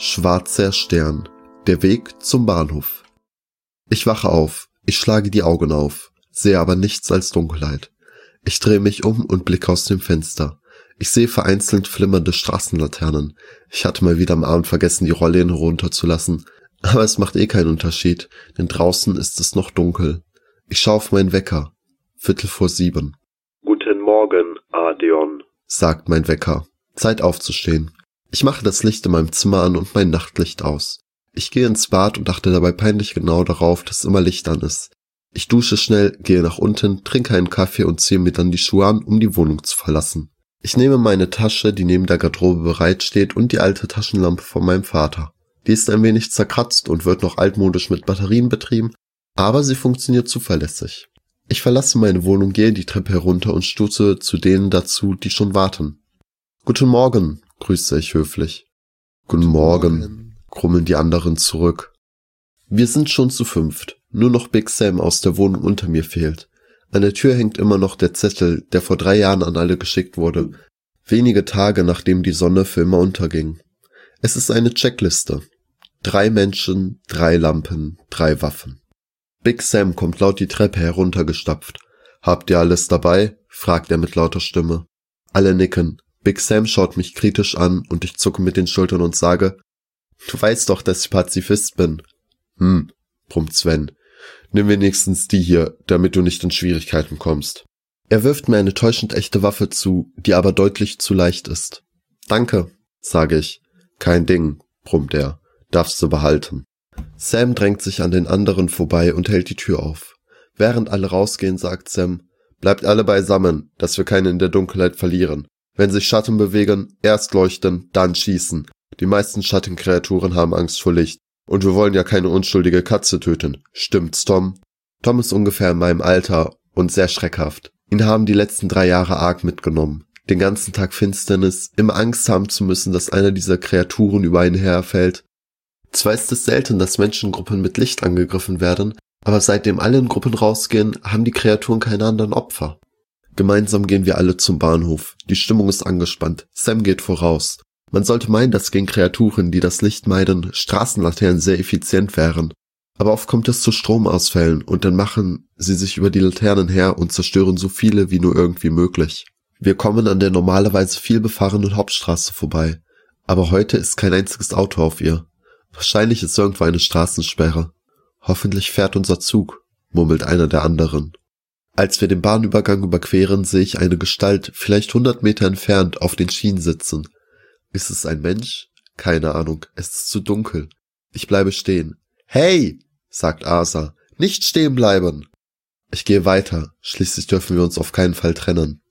Schwarzer Stern. Der Weg zum Bahnhof. Ich wache auf. Ich schlage die Augen auf, sehe aber nichts als Dunkelheit. Ich drehe mich um und blicke aus dem Fenster. Ich sehe vereinzelt flimmernde Straßenlaternen. Ich hatte mal wieder am Abend vergessen, die Rollläden runterzulassen. Aber es macht eh keinen Unterschied, denn draußen ist es noch dunkel. Ich schaue auf meinen Wecker. Viertel vor sieben. Guten Morgen, Adeon, sagt mein Wecker. Zeit aufzustehen. Ich mache das Licht in meinem Zimmer an und mein Nachtlicht aus. Ich gehe ins Bad und achte dabei peinlich genau darauf, dass immer Licht an ist. Ich dusche schnell, gehe nach unten, trinke einen Kaffee und ziehe mir dann die Schuhe an, um die Wohnung zu verlassen. Ich nehme meine Tasche, die neben der Garderobe bereitsteht, und die alte Taschenlampe von meinem Vater. Die ist ein wenig zerkratzt und wird noch altmodisch mit Batterien betrieben, aber sie funktioniert zuverlässig. Ich verlasse meine Wohnung, gehe die Treppe herunter und stoße zu denen dazu, die schon warten. Guten Morgen, grüßte ich höflich. Guten Morgen, grummeln die anderen zurück. Wir sind schon zu fünft. Nur noch Big Sam aus der Wohnung unter mir fehlt. An der Tür hängt immer noch der Zettel, der vor drei Jahren an alle geschickt wurde. Wenige Tage nachdem die Sonne für immer unterging. Es ist eine Checkliste. Drei Menschen, drei Lampen, drei Waffen. Big Sam kommt laut die Treppe heruntergestapft. Habt ihr alles dabei? fragt er mit lauter Stimme. Alle nicken. Big Sam schaut mich kritisch an und ich zucke mit den Schultern und sage, du weißt doch, dass ich Pazifist bin. Hm, brummt Sven. Nimm wenigstens die hier, damit du nicht in Schwierigkeiten kommst. Er wirft mir eine täuschend echte Waffe zu, die aber deutlich zu leicht ist. Danke, sage ich. Kein Ding, brummt er. Darfst du behalten. Sam drängt sich an den anderen vorbei und hält die Tür auf. Während alle rausgehen, sagt Sam, bleibt alle beisammen, dass wir keinen in der Dunkelheit verlieren. Wenn sich Schatten bewegen, erst leuchten, dann schießen. Die meisten Schattenkreaturen haben Angst vor Licht. Und wir wollen ja keine unschuldige Katze töten. Stimmt's, Tom? Tom ist ungefähr in meinem Alter und sehr schreckhaft. Ihn haben die letzten drei Jahre arg mitgenommen. Den ganzen Tag Finsternis, immer Angst haben zu müssen, dass einer dieser Kreaturen über ihn herfällt. Zwar ist es selten, dass Menschengruppen mit Licht angegriffen werden, aber seitdem alle in Gruppen rausgehen, haben die Kreaturen keine anderen Opfer. Gemeinsam gehen wir alle zum Bahnhof. Die Stimmung ist angespannt. Sam geht voraus. Man sollte meinen, dass gegen Kreaturen, die das Licht meiden, Straßenlaternen sehr effizient wären. Aber oft kommt es zu Stromausfällen und dann machen sie sich über die Laternen her und zerstören so viele wie nur irgendwie möglich. Wir kommen an der normalerweise viel befahrenen Hauptstraße vorbei. Aber heute ist kein einziges Auto auf ihr. Wahrscheinlich ist irgendwo eine Straßensperre. Hoffentlich fährt unser Zug, murmelt einer der anderen. Als wir den Bahnübergang überqueren, sehe ich eine Gestalt, vielleicht hundert Meter entfernt, auf den Schienen sitzen. Ist es ein Mensch? Keine Ahnung, es ist zu dunkel. Ich bleibe stehen. Hey, sagt Asa, nicht stehen bleiben. Ich gehe weiter, schließlich dürfen wir uns auf keinen Fall trennen.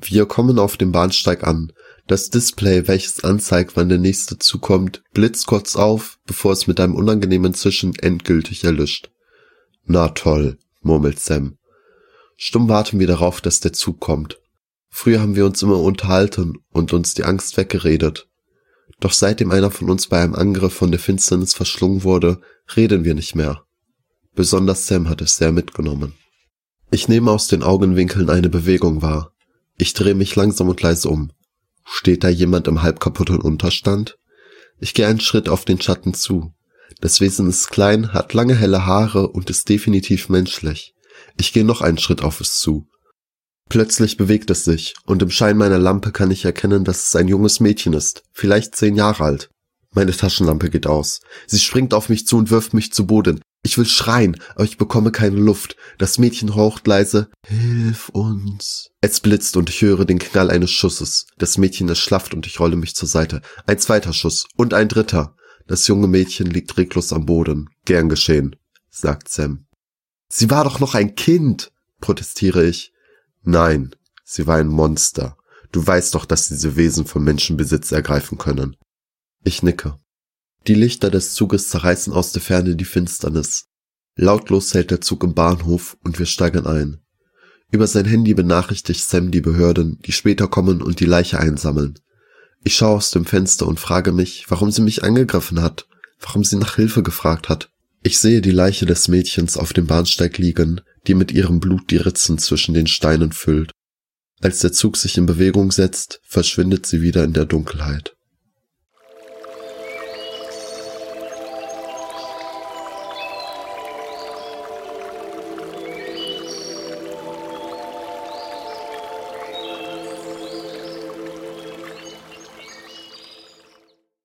Wir kommen auf dem Bahnsteig an. Das Display, welches anzeigt, wann der nächste zukommt, blitzt kurz auf, bevor es mit einem unangenehmen Zischen endgültig erlischt. Na toll, murmelt Sam. Stumm warten wir darauf, dass der Zug kommt. Früher haben wir uns immer unterhalten und uns die Angst weggeredet. Doch seitdem einer von uns bei einem Angriff von der Finsternis verschlungen wurde, reden wir nicht mehr. Besonders Sam hat es sehr mitgenommen. Ich nehme aus den Augenwinkeln eine Bewegung wahr. Ich drehe mich langsam und leise um. Steht da jemand im halbkaputten Unterstand? Ich gehe einen Schritt auf den Schatten zu. Das Wesen ist klein, hat lange helle Haare und ist definitiv menschlich. Ich gehe noch einen Schritt auf es zu. Plötzlich bewegt es sich, und im Schein meiner Lampe kann ich erkennen, dass es ein junges Mädchen ist, vielleicht zehn Jahre alt. Meine Taschenlampe geht aus. Sie springt auf mich zu und wirft mich zu Boden. Ich will schreien, aber ich bekomme keine Luft. Das Mädchen haucht leise, Hilf uns. Es blitzt und ich höre den Knall eines Schusses. Das Mädchen erschlafft und ich rolle mich zur Seite. Ein zweiter Schuss und ein dritter. Das junge Mädchen liegt reglos am Boden. Gern geschehen, sagt Sam. Sie war doch noch ein Kind, protestiere ich. Nein, sie war ein Monster. Du weißt doch, dass diese Wesen von Menschen Besitz ergreifen können. Ich nicke. Die Lichter des Zuges zerreißen aus der Ferne die Finsternis. Lautlos hält der Zug im Bahnhof und wir steigen ein. Über sein Handy benachrichtigt Sam die Behörden, die später kommen und die Leiche einsammeln. Ich schaue aus dem Fenster und frage mich, warum sie mich angegriffen hat, warum sie nach Hilfe gefragt hat. Ich sehe die Leiche des Mädchens auf dem Bahnsteig liegen, die mit ihrem Blut die Ritzen zwischen den Steinen füllt. Als der Zug sich in Bewegung setzt, verschwindet sie wieder in der Dunkelheit.